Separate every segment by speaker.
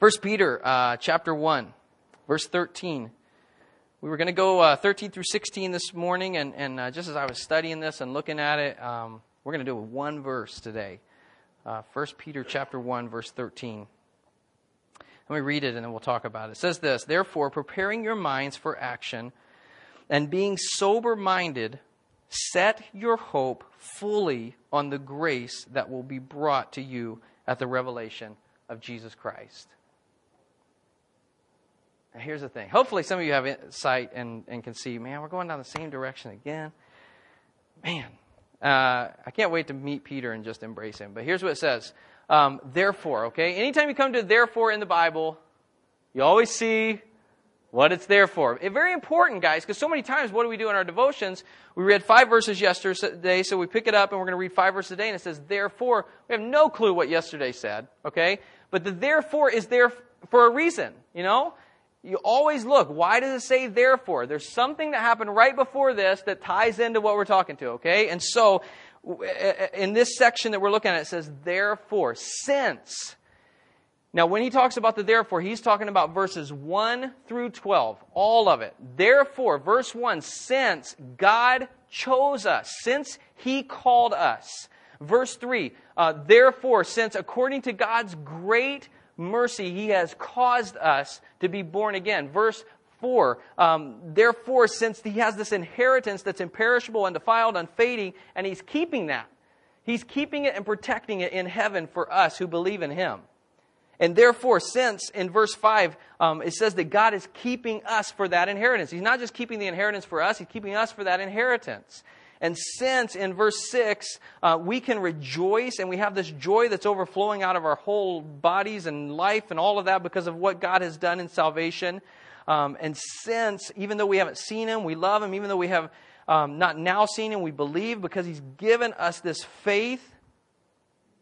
Speaker 1: First Peter uh, chapter 1, verse 13. We were going to go uh, 13 through 16 this morning, and, and uh, just as I was studying this and looking at it, um, we're going to do one verse today. Uh, 1 Peter chapter 1, verse 13. Let me read it and then we'll talk about it. It says this Therefore, preparing your minds for action and being sober minded, set your hope fully on the grace that will be brought to you at the revelation of Jesus Christ. Now, here's the thing. Hopefully, some of you have insight and, and can see, man, we're going down the same direction again. Man, uh, I can't wait to meet Peter and just embrace him. But here's what it says um, Therefore, okay? Anytime you come to therefore in the Bible, you always see what it's there for. It, very important, guys, because so many times, what do we do in our devotions? We read five verses yesterday, so we pick it up and we're going to read five verses a day, and it says, therefore. We have no clue what yesterday said, okay? But the therefore is there for a reason, you know? You always look, why does it say therefore? There's something that happened right before this that ties into what we're talking to, okay? And so, in this section that we're looking at, it says therefore, since. Now, when he talks about the therefore, he's talking about verses 1 through 12, all of it. Therefore, verse 1, since God chose us, since he called us. Verse 3, uh, therefore, since according to God's great mercy, he has caused us to be born again. Verse 4 um, Therefore, since he has this inheritance that's imperishable, undefiled, unfading, and he's keeping that, he's keeping it and protecting it in heaven for us who believe in him. And therefore, since in verse 5, um, it says that God is keeping us for that inheritance. He's not just keeping the inheritance for us, He's keeping us for that inheritance. And since in verse 6, uh, we can rejoice and we have this joy that's overflowing out of our whole bodies and life and all of that because of what God has done in salvation. Um, and since, even though we haven't seen Him, we love Him, even though we have um, not now seen Him, we believe because He's given us this faith.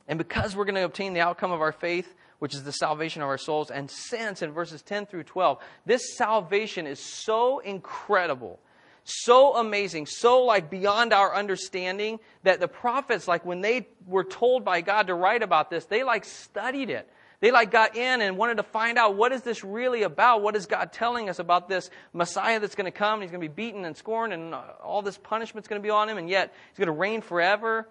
Speaker 1: And because we're going to obtain the outcome of our faith, which is the salvation of our souls. And since in verses 10 through 12, this salvation is so incredible so amazing, so like beyond our understanding that the prophets, like when they were told by God to write about this, they like studied it. They like got in and wanted to find out what is this really about? What is God telling us about this Messiah that's going to come? He's going to be beaten and scorned and all this punishment's going to be on him and yet he's going to reign forever.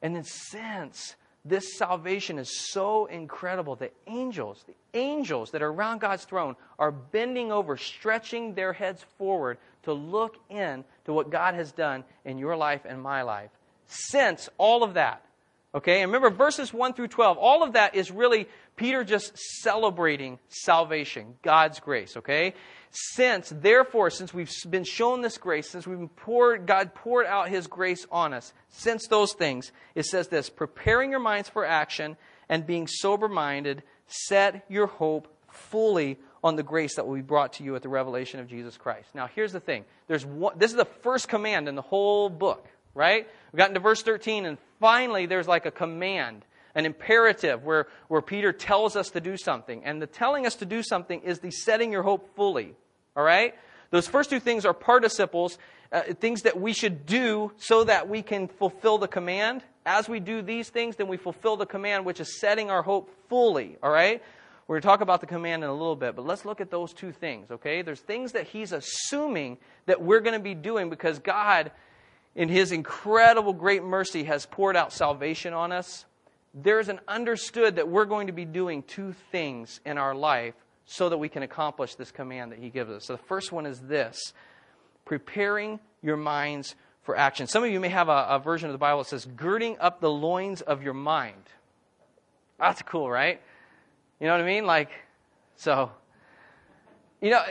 Speaker 1: And then since this salvation is so incredible, the angels, the angels that are around God's throne are bending over, stretching their heads forward to look in to what God has done in your life and my life. Since all of that, okay, and remember verses 1 through 12, all of that is really Peter just celebrating salvation, God's grace, okay? Since, therefore, since we've been shown this grace, since we've been poured, God poured out His grace on us, since those things, it says this preparing your minds for action and being sober minded, set your hope fully on the grace that will be brought to you at the revelation of Jesus Christ. Now, here's the thing. There's one, this is the first command in the whole book, right? We got into verse 13, and finally there's like a command, an imperative where, where Peter tells us to do something. And the telling us to do something is the setting your hope fully, all right? Those first two things are participles, uh, things that we should do so that we can fulfill the command. As we do these things, then we fulfill the command, which is setting our hope fully, all right? We're going to talk about the command in a little bit, but let's look at those two things, okay? There's things that he's assuming that we're going to be doing because God, in his incredible great mercy, has poured out salvation on us. There's an understood that we're going to be doing two things in our life so that we can accomplish this command that he gives us. So the first one is this preparing your minds for action. Some of you may have a, a version of the Bible that says, girding up the loins of your mind. That's cool, right? You know what I mean? Like, so, you know,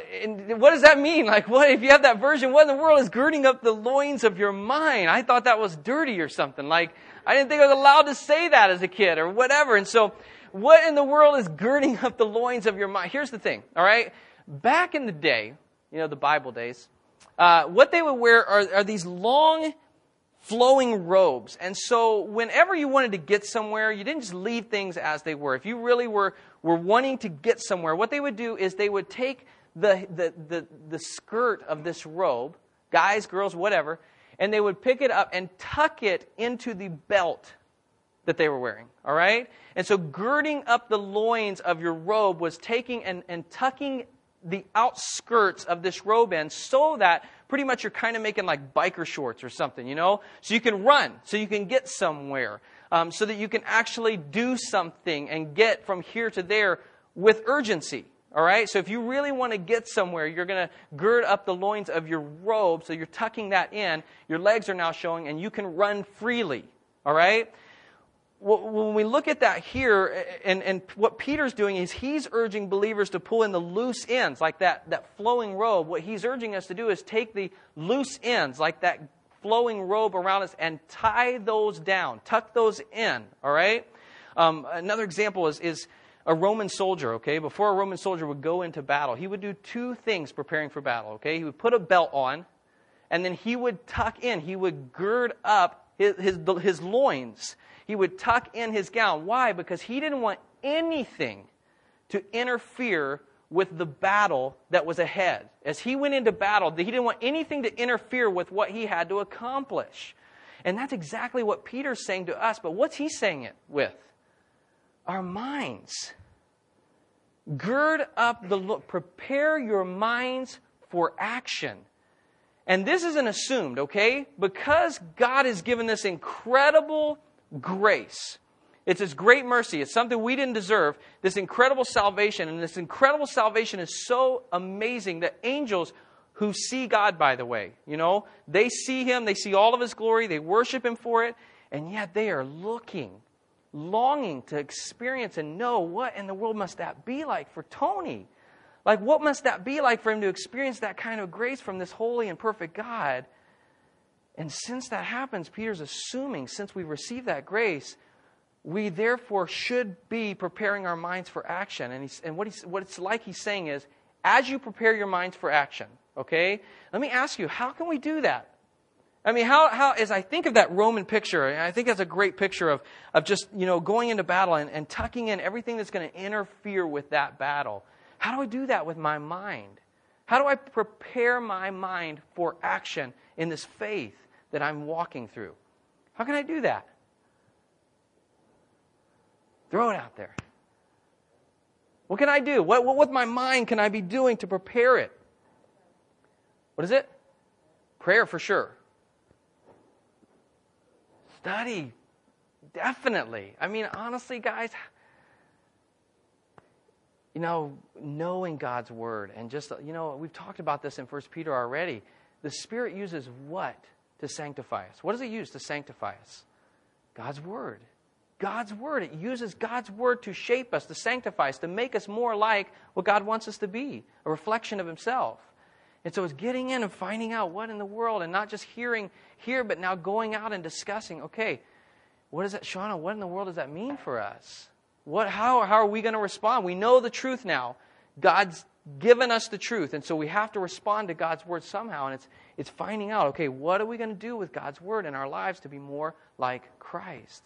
Speaker 1: what does that mean? Like, what if you have that version? What in the world is girding up the loins of your mind? I thought that was dirty or something. Like, I didn't think I was allowed to say that as a kid or whatever. And so, what in the world is girding up the loins of your mind? Here's the thing, all right? Back in the day, you know, the Bible days, uh, what they would wear are, are these long flowing robes. And so, whenever you wanted to get somewhere, you didn't just leave things as they were. If you really were, were wanting to get somewhere, what they would do is they would take the, the, the, the skirt of this robe, guys, girls, whatever, and they would pick it up and tuck it into the belt that they were wearing. All right? And so girding up the loins of your robe was taking and, and tucking the outskirts of this robe in so that pretty much you're kind of making like biker shorts or something, you know? So you can run, so you can get somewhere, um, so that you can actually do something and get from here to there with urgency. All right? So if you really want to get somewhere, you're going to gird up the loins of your robe, so you're tucking that in. Your legs are now showing, and you can run freely. All right? when we look at that here, and, and what Peter's doing is he's urging believers to pull in the loose ends, like that, that flowing robe. What he's urging us to do is take the loose ends, like that flowing robe around us, and tie those down, tuck those in, all right? Um, another example is, is a Roman soldier, okay? Before a Roman soldier would go into battle, he would do two things preparing for battle, okay? He would put a belt on, and then he would tuck in, he would gird up his, his, his loins he would tuck in his gown. Why? Because he didn't want anything to interfere with the battle that was ahead. As he went into battle, he didn't want anything to interfere with what he had to accomplish. And that's exactly what Peter's saying to us. But what's he saying it with? Our minds. Gird up the look, prepare your minds for action. And this isn't assumed, okay? Because God has given this incredible grace. It's His great mercy. It's something we didn't deserve. This incredible salvation. And this incredible salvation is so amazing that angels who see God, by the way, you know, they see Him, they see all of His glory, they worship Him for it, and yet they are looking, longing to experience and know what in the world must that be like for Tony? Like, what must that be like for him to experience that kind of grace from this holy and perfect God? And since that happens, Peter's assuming since we receive that grace, we therefore should be preparing our minds for action. And, he's, and what, he's, what it's like he's saying is, as you prepare your minds for action, okay, let me ask you, how can we do that? I mean, how, how, as I think of that Roman picture, I think that's a great picture of, of just, you know, going into battle and, and tucking in everything that's going to interfere with that battle. How do I do that with my mind? How do I prepare my mind for action in this faith? that I'm walking through. How can I do that? Throw it out there. What can I do? What, what with my mind can I be doing to prepare it? What is it? Prayer for sure. Study. Definitely. I mean, honestly, guys, you know, knowing God's word and just, you know, we've talked about this in First Peter already. The Spirit uses what? to sanctify us. What does it use to sanctify us? God's Word. God's Word. It uses God's Word to shape us, to sanctify us, to make us more like what God wants us to be a reflection of Himself. And so it's getting in and finding out what in the world, and not just hearing here, but now going out and discussing okay, what is that, Shauna, what in the world does that mean for us? What, how, how are we going to respond? We know the truth now. God's given us the truth. And so we have to respond to God's word somehow. And it's, it's finding out, okay, what are we going to do with God's word in our lives to be more like Christ?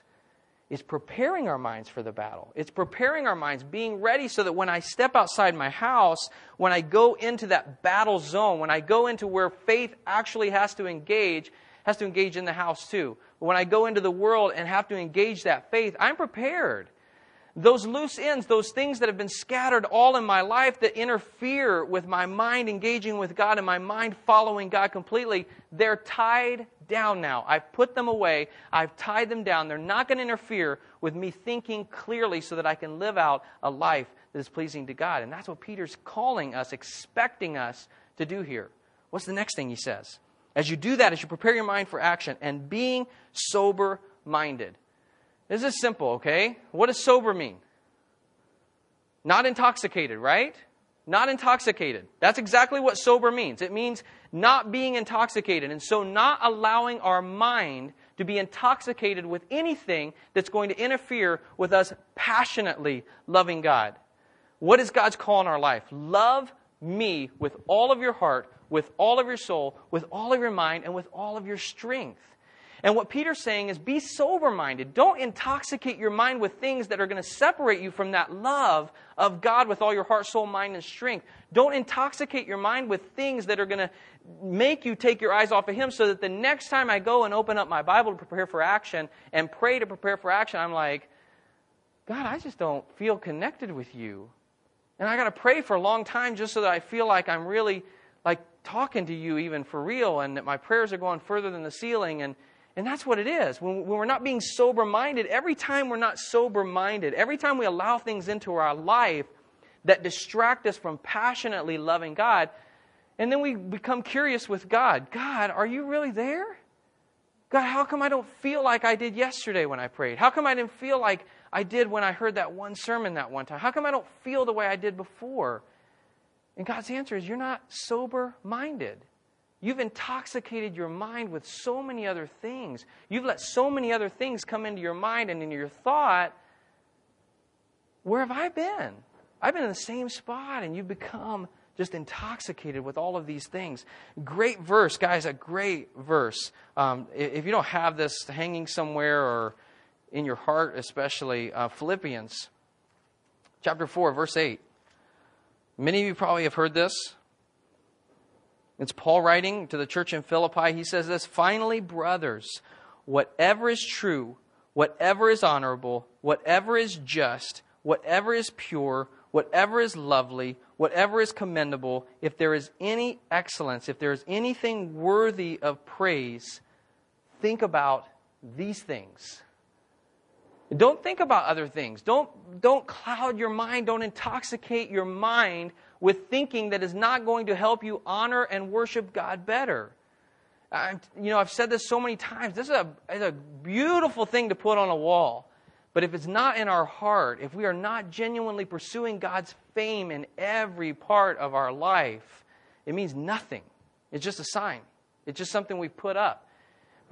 Speaker 1: It's preparing our minds for the battle. It's preparing our minds, being ready so that when I step outside my house, when I go into that battle zone, when I go into where faith actually has to engage, has to engage in the house too. When I go into the world and have to engage that faith, I'm prepared. Those loose ends, those things that have been scattered all in my life that interfere with my mind engaging with God and my mind following God completely, they're tied down now. I've put them away. I've tied them down. They're not going to interfere with me thinking clearly so that I can live out a life that is pleasing to God. And that's what Peter's calling us, expecting us to do here. What's the next thing he says? As you do that, as you prepare your mind for action and being sober minded. This is simple, okay? What does sober mean? Not intoxicated, right? Not intoxicated. That's exactly what sober means. It means not being intoxicated. And so, not allowing our mind to be intoxicated with anything that's going to interfere with us passionately loving God. What is God's call in our life? Love me with all of your heart, with all of your soul, with all of your mind, and with all of your strength. And what Peter's saying is be sober minded. Don't intoxicate your mind with things that are going to separate you from that love of God with all your heart, soul, mind, and strength. Don't intoxicate your mind with things that are going to make you take your eyes off of Him so that the next time I go and open up my Bible to prepare for action and pray to prepare for action, I'm like, God, I just don't feel connected with you. And I got to pray for a long time just so that I feel like I'm really like talking to you even for real and that my prayers are going further than the ceiling and and that's what it is. When, when we're not being sober minded, every time we're not sober minded, every time we allow things into our life that distract us from passionately loving God, and then we become curious with God God, are you really there? God, how come I don't feel like I did yesterday when I prayed? How come I didn't feel like I did when I heard that one sermon that one time? How come I don't feel the way I did before? And God's answer is you're not sober minded. You've intoxicated your mind with so many other things. You've let so many other things come into your mind and into your thought. Where have I been? I've been in the same spot, and you've become just intoxicated with all of these things. Great verse, guys, a great verse. Um, if you don't have this hanging somewhere or in your heart, especially, uh, Philippians chapter 4, verse 8. Many of you probably have heard this. It's Paul writing to the church in Philippi. He says this Finally, brothers, whatever is true, whatever is honorable, whatever is just, whatever is pure, whatever is lovely, whatever is commendable, if there is any excellence, if there is anything worthy of praise, think about these things. Don't think about other things. Don't, don't cloud your mind. Don't intoxicate your mind with thinking that is not going to help you honor and worship God better. I, you know, I've said this so many times. This is a, is a beautiful thing to put on a wall. But if it's not in our heart, if we are not genuinely pursuing God's fame in every part of our life, it means nothing. It's just a sign. It's just something we put up.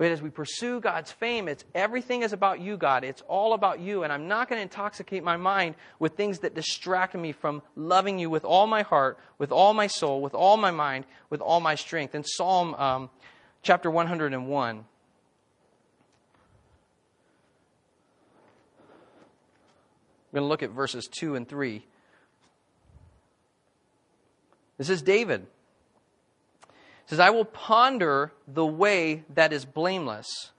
Speaker 1: But as we pursue God's fame, it's everything is about you, God. It's all about you. And I'm not going to intoxicate my mind with things that distract me from loving you with all my heart, with all my soul, with all my mind, with all my strength. In Psalm um, chapter 101, I'm going to look at verses 2 and 3. This is David says, I will ponder the way that is blameless.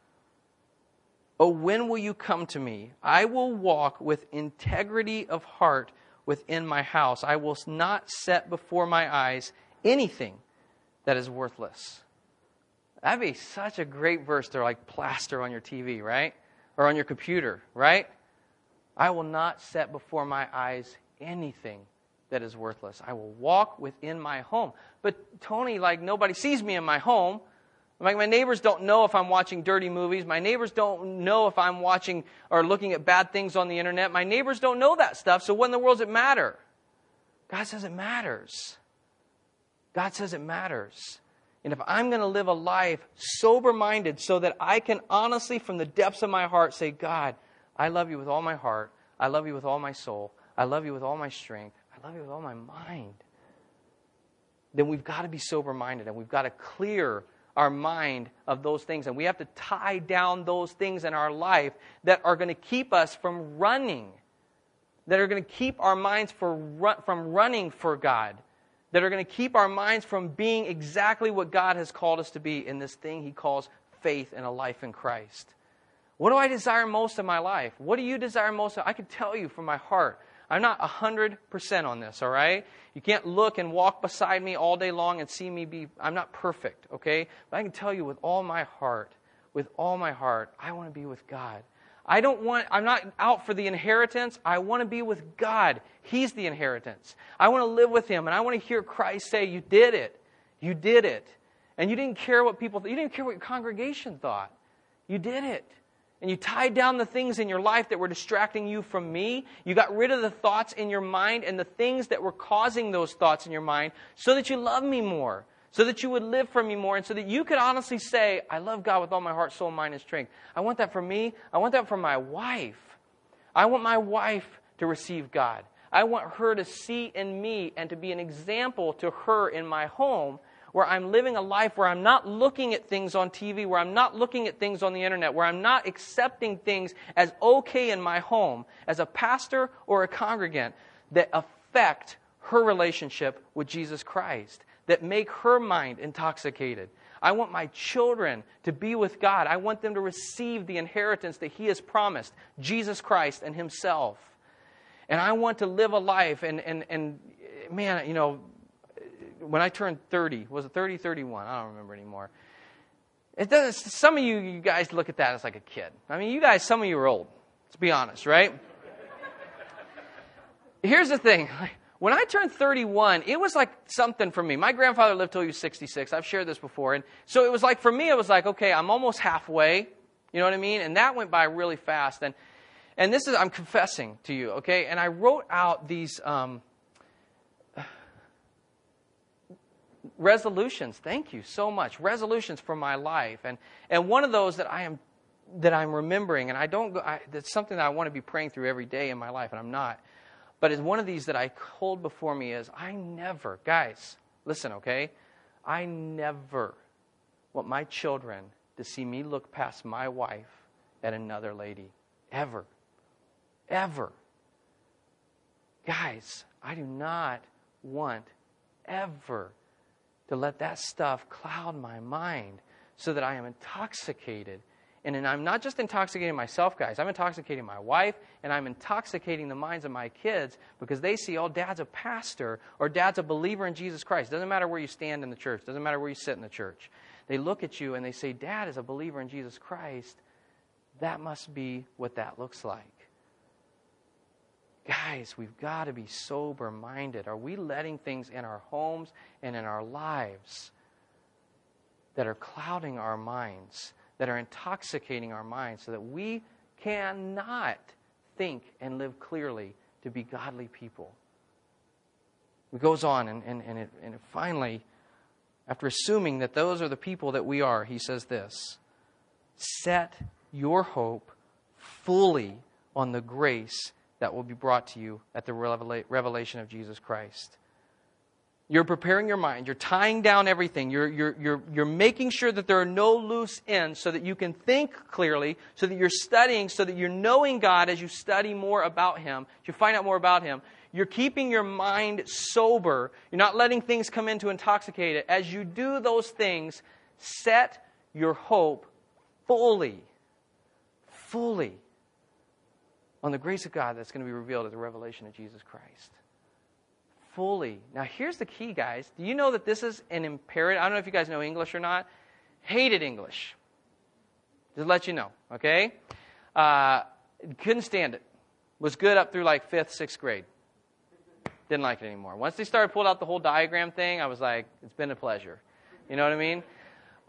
Speaker 1: Oh, when will you come to me? I will walk with integrity of heart within my house. I will not set before my eyes anything that is worthless. That'd be such a great verse to like plaster on your TV, right? Or on your computer, right? I will not set before my eyes anything that is worthless. I will walk within my home. But Tony, like nobody sees me in my home. Like my neighbors don't know if I'm watching dirty movies. My neighbors don't know if I'm watching or looking at bad things on the internet. My neighbors don't know that stuff. So what in the world does it matter? God says it matters. God says it matters. And if I'm going to live a life sober minded so that I can honestly, from the depths of my heart, say, God, I love you with all my heart. I love you with all my soul. I love you with all my strength love you with all my mind, then we've got to be sober minded and we've got to clear our mind of those things. And we have to tie down those things in our life that are going to keep us from running, that are going to keep our minds for from running for God, that are going to keep our minds from being exactly what God has called us to be in this thing He calls faith and a life in Christ. What do I desire most in my life? What do you desire most? I can tell you from my heart I'm not 100% on this, all right? You can't look and walk beside me all day long and see me be, I'm not perfect, okay? But I can tell you with all my heart, with all my heart, I want to be with God. I don't want, I'm not out for the inheritance. I want to be with God. He's the inheritance. I want to live with Him, and I want to hear Christ say, You did it. You did it. And you didn't care what people, you didn't care what your congregation thought. You did it and you tied down the things in your life that were distracting you from me. You got rid of the thoughts in your mind and the things that were causing those thoughts in your mind so that you love me more, so that you would live for me more, and so that you could honestly say, I love God with all my heart, soul, mind, and strength. I want that for me. I want that for my wife. I want my wife to receive God. I want her to see in me and to be an example to her in my home where I'm living a life where I'm not looking at things on TV, where I'm not looking at things on the internet, where I'm not accepting things as okay in my home as a pastor or a congregant that affect her relationship with Jesus Christ, that make her mind intoxicated. I want my children to be with God. I want them to receive the inheritance that He has promised Jesus Christ and Himself. And I want to live a life, and, and, and man, you know, when I turned 30, was it 30, 31? I don't remember anymore. It doesn't, some of you, you guys look at that as like a kid. I mean, you guys, some of you are old. Let's be honest, right? Here's the thing. When I turned 31, it was like something for me. My grandfather lived till he was 66. I've shared this before. And so it was like, for me, it was like, okay, I'm almost halfway. You know what I mean? And that went by really fast. And, and this is, I'm confessing to you, okay? And I wrote out these um, resolutions. Thank you so much. Resolutions for my life. And, and one of those that I am that I'm remembering, and I don't go, I, that's something that I want to be praying through every day in my life, and I'm not but it's one of these that I hold before me is I never, guys, listen, okay? I never want my children to see me look past my wife at another lady. Ever. Ever. Guys, I do not want ever to let that stuff cloud my mind so that I am intoxicated and then I'm not just intoxicating myself, guys. I'm intoxicating my wife, and I'm intoxicating the minds of my kids because they see, oh, dad's a pastor or dad's a believer in Jesus Christ. Doesn't matter where you stand in the church, doesn't matter where you sit in the church. They look at you and they say, Dad is a believer in Jesus Christ. That must be what that looks like. Guys, we've got to be sober minded. Are we letting things in our homes and in our lives that are clouding our minds? that are intoxicating our minds so that we cannot think and live clearly to be godly people. It goes on, and, and, and, it, and it finally, after assuming that those are the people that we are, he says this Set your hope fully on the grace that will be brought to you at the revelation of Jesus Christ. You're preparing your mind. You're tying down everything. You're, you're, you're, you're making sure that there are no loose ends so that you can think clearly, so that you're studying, so that you're knowing God as you study more about Him, you find out more about Him. You're keeping your mind sober. You're not letting things come in to intoxicate it. As you do those things, set your hope fully, fully on the grace of God that's going to be revealed at the revelation of Jesus Christ fully. Now, here's the key, guys. Do you know that this is an imperative? I don't know if you guys know English or not. Hated English. Just let you know, okay? Uh, couldn't stand it. Was good up through like fifth, sixth grade. Didn't like it anymore. Once they started pulling out the whole diagram thing, I was like, it's been a pleasure. You know what I mean?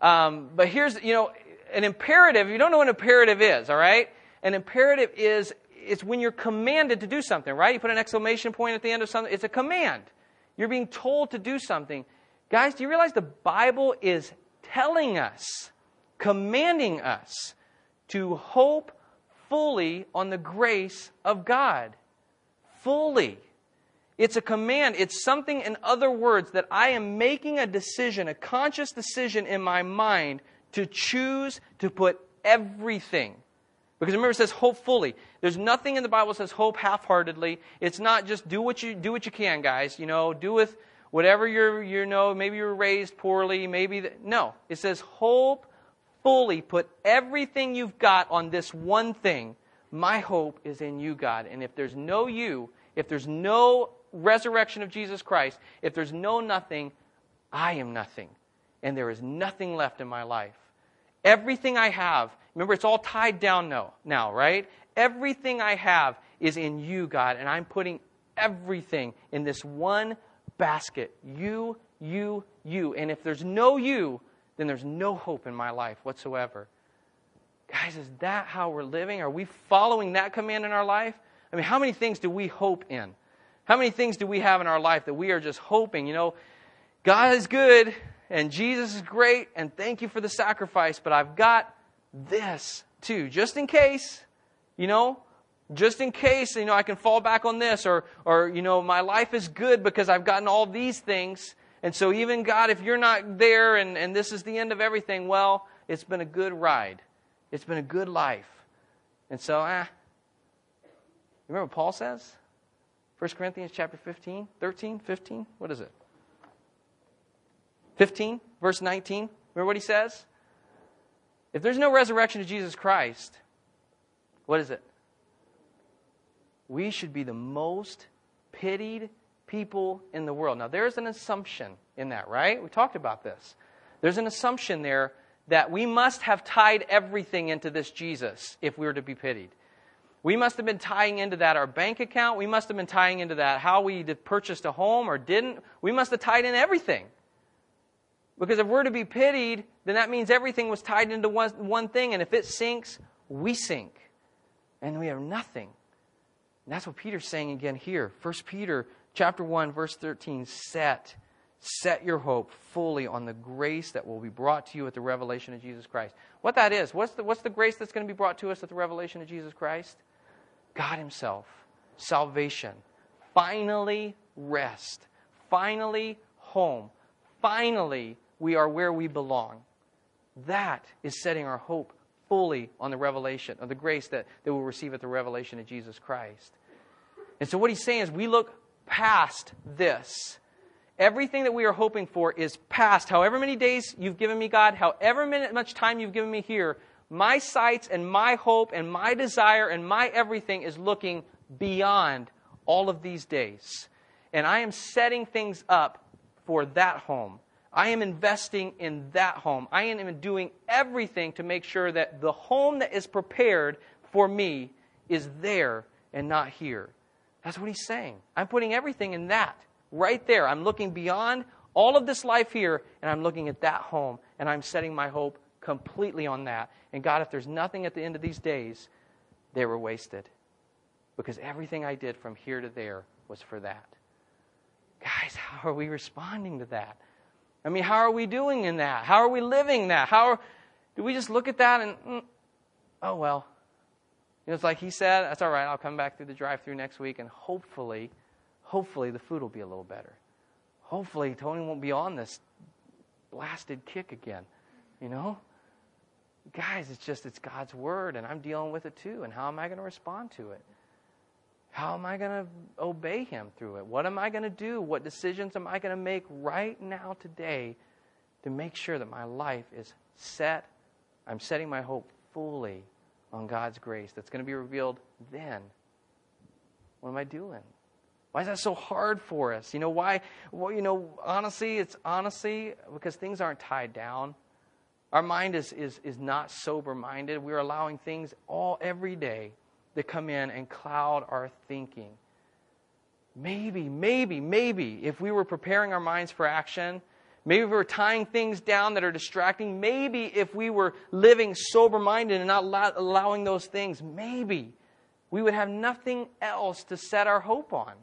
Speaker 1: Um, but here's, you know, an imperative. You don't know what an imperative is, all right? An imperative is it's when you're commanded to do something, right? You put an exclamation point at the end of something, it's a command. You're being told to do something. Guys, do you realize the Bible is telling us, commanding us to hope fully on the grace of God? Fully. It's a command. It's something, in other words, that I am making a decision, a conscious decision in my mind to choose to put everything because remember, it says hope fully. There's nothing in the Bible that says hope half-heartedly. It's not just do what you do what you can, guys. You know, do with whatever you're you know. Maybe you were raised poorly. Maybe the, no. It says hope fully. Put everything you've got on this one thing. My hope is in you, God. And if there's no you, if there's no resurrection of Jesus Christ, if there's no nothing, I am nothing, and there is nothing left in my life. Everything I have Remember, it's all tied down now, now, right? Everything I have is in you, God, and I'm putting everything in this one basket. You, you, you. And if there's no you, then there's no hope in my life whatsoever. Guys, is that how we're living? Are we following that command in our life? I mean, how many things do we hope in? How many things do we have in our life that we are just hoping? You know, God is good and Jesus is great and thank you for the sacrifice, but I've got this too, just in case, you know, just in case, you know, I can fall back on this, or, or, you know, my life is good because I've gotten all these things. And so, even God, if you're not there and, and this is the end of everything, well, it's been a good ride. It's been a good life. And so, ah. Remember what Paul says? 1 Corinthians chapter 15, 13, 15? What is it? 15, verse 19. Remember what he says? If there's no resurrection of Jesus Christ, what is it? We should be the most pitied people in the world. Now, there's an assumption in that, right? We talked about this. There's an assumption there that we must have tied everything into this Jesus if we were to be pitied. We must have been tying into that our bank account. We must have been tying into that how we purchased a home or didn't. We must have tied in everything. Because if we're to be pitied, then that means everything was tied into one, one thing, and if it sinks, we sink. And we have nothing. And that's what Peter's saying again here. 1 Peter chapter 1, verse 13, set. Set your hope fully on the grace that will be brought to you at the revelation of Jesus Christ. What that is, what's the, what's the grace that's going to be brought to us at the revelation of Jesus Christ? God Himself, salvation, finally rest, finally home, finally we are where we belong. That is setting our hope fully on the revelation of the grace that, that we'll receive at the revelation of Jesus Christ. And so, what he's saying is, we look past this. Everything that we are hoping for is past. However many days you've given me, God, however much time you've given me here, my sights and my hope and my desire and my everything is looking beyond all of these days. And I am setting things up for that home. I am investing in that home. I am doing everything to make sure that the home that is prepared for me is there and not here. That's what he's saying. I'm putting everything in that right there. I'm looking beyond all of this life here and I'm looking at that home and I'm setting my hope completely on that. And God, if there's nothing at the end of these days, they were wasted. Because everything I did from here to there was for that. Guys, how are we responding to that? I mean, how are we doing in that? How are we living that? How are, do we just look at that and, mm, oh, well. You know, it's like he said, that's all right, I'll come back through the drive through next week and hopefully, hopefully the food will be a little better. Hopefully Tony won't be on this blasted kick again. You know? Guys, it's just, it's God's word and I'm dealing with it too. And how am I going to respond to it? How am I going to obey him through it? What am I going to do? What decisions am I going to make right now, today, to make sure that my life is set? I'm setting my hope fully on God's grace that's going to be revealed then. What am I doing? Why is that so hard for us? You know, why? Well, you know, honestly, it's honestly because things aren't tied down. Our mind is, is, is not sober minded. We're allowing things all every day that come in and cloud our thinking. Maybe, maybe, maybe if we were preparing our minds for action, maybe we were tying things down that are distracting, maybe if we were living sober minded and not allowing those things, maybe we would have nothing else to set our hope on.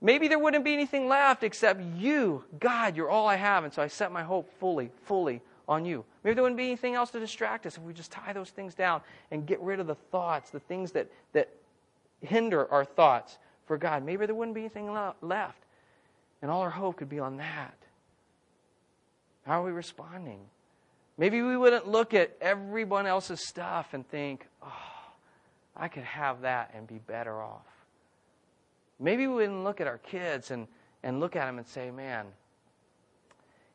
Speaker 1: Maybe there wouldn't be anything left except you, God, you're all I have. And so I set my hope fully, fully on you. Maybe there wouldn't be anything else to distract us if we just tie those things down and get rid of the thoughts, the things that, that hinder our thoughts for God. Maybe there wouldn't be anything left. And all our hope could be on that. How are we responding? Maybe we wouldn't look at everyone else's stuff and think, oh, I could have that and be better off. Maybe we wouldn't look at our kids and, and look at them and say, man,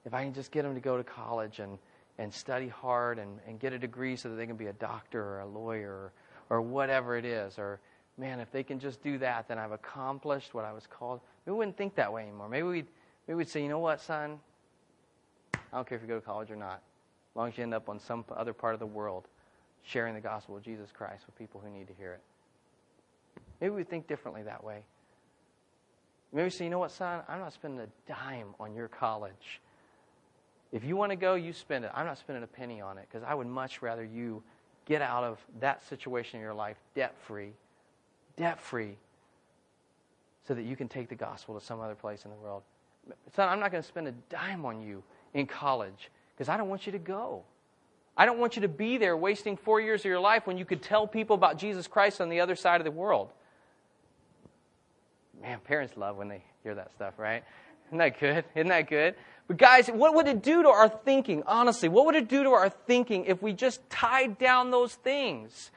Speaker 1: if I can just get them to go to college and, and study hard and, and get a degree so that they can be a doctor or a lawyer or, or whatever it is, or man, if they can just do that, then I've accomplished what I was called. Maybe we wouldn't think that way anymore. Maybe we'd, maybe we'd say, you know what, son? I don't care if you go to college or not, as long as you end up on some other part of the world sharing the gospel of Jesus Christ with people who need to hear it. Maybe we think differently that way. Maybe we say, you know what, son? I'm not spending a dime on your college. If you want to go, you spend it. I'm not spending a penny on it because I would much rather you get out of that situation in your life debt free, debt free, so that you can take the gospel to some other place in the world. Son, I'm not going to spend a dime on you in college because I don't want you to go. I don't want you to be there wasting four years of your life when you could tell people about Jesus Christ on the other side of the world. Man, parents love when they hear that stuff, right? Isn't that good? Isn't that good? But guys, what would it do to our thinking? Honestly, what would it do to our thinking if we just tied down those things?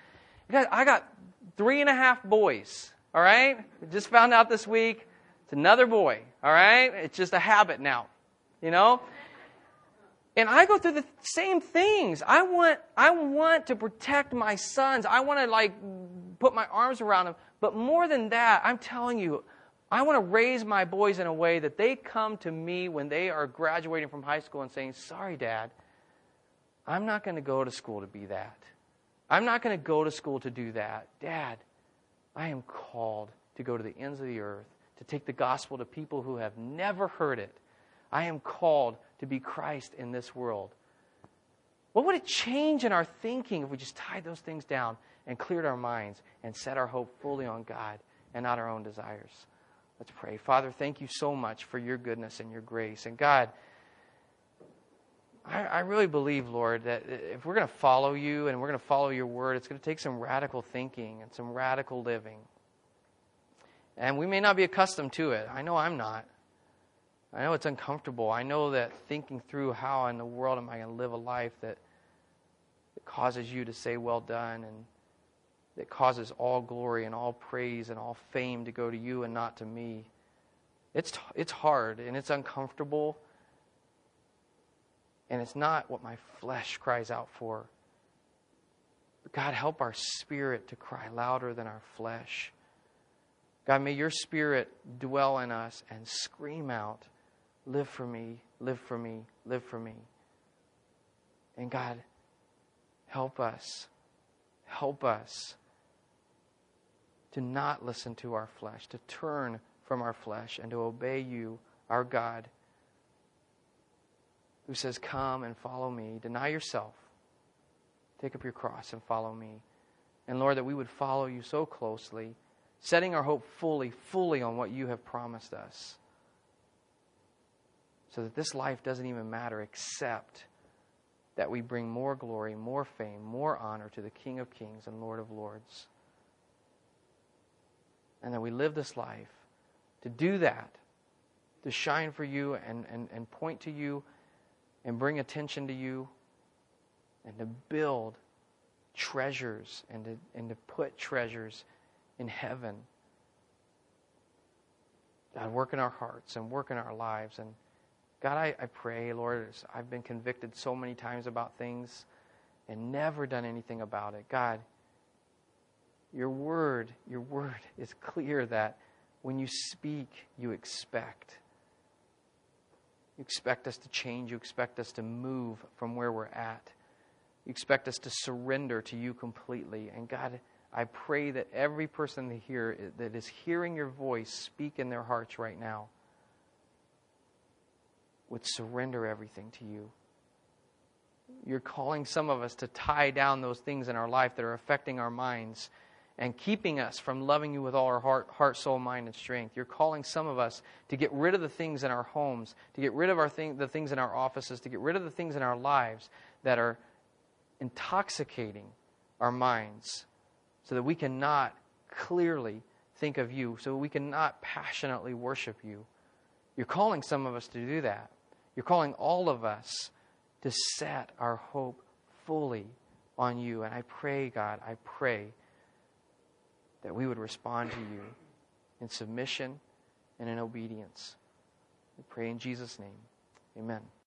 Speaker 1: Guys, I got three and a half boys. All right, just found out this week. It's another boy. All right, it's just a habit now. You know, and I go through the same things. I want, I want to protect my sons. I want to like put my arms around them. But more than that, I'm telling you, I want to raise my boys in a way that they come to me when they are graduating from high school and saying, Sorry, Dad, I'm not going to go to school to be that. I'm not going to go to school to do that. Dad, I am called to go to the ends of the earth, to take the gospel to people who have never heard it. I am called to be Christ in this world. What would it change in our thinking if we just tied those things down and cleared our minds and set our hope fully on God and not our own desires? Let's pray. Father, thank you so much for your goodness and your grace. And God, I, I really believe, Lord, that if we're going to follow you and we're going to follow your word, it's going to take some radical thinking and some radical living. And we may not be accustomed to it. I know I'm not. I know it's uncomfortable. I know that thinking through how in the world am I going to live a life that, that causes you to say, well done, and that causes all glory and all praise and all fame to go to you and not to me. It's, it's hard and it's uncomfortable. And it's not what my flesh cries out for. But God, help our spirit to cry louder than our flesh. God, may your spirit dwell in us and scream out Live for me, live for me, live for me. And God, help us, help us to not listen to our flesh, to turn from our flesh and to obey you, our God, who says, Come and follow me. Deny yourself. Take up your cross and follow me. And Lord, that we would follow you so closely, setting our hope fully, fully on what you have promised us so that this life doesn't even matter except that we bring more glory, more fame, more honor to the King of Kings and Lord of Lords. And that we live this life to do that, to shine for you and, and, and point to you and bring attention to you and to build treasures and to, and to put treasures in heaven. God, work in our hearts and work in our lives and God, I, I pray, Lord, I've been convicted so many times about things and never done anything about it. God, your word, your word is clear that when you speak, you expect. You expect us to change. You expect us to move from where we're at. You expect us to surrender to you completely. And God, I pray that every person here that is hearing your voice speak in their hearts right now would surrender everything to you. You're calling some of us to tie down those things in our life that are affecting our minds and keeping us from loving you with all our heart, heart, soul, mind, and strength. You're calling some of us to get rid of the things in our homes, to get rid of our thing, the things in our offices, to get rid of the things in our lives that are intoxicating our minds so that we cannot clearly think of you, so we cannot passionately worship you. You're calling some of us to do that. You're calling all of us to set our hope fully on you. And I pray, God, I pray that we would respond to you in submission and in obedience. We pray in Jesus' name. Amen.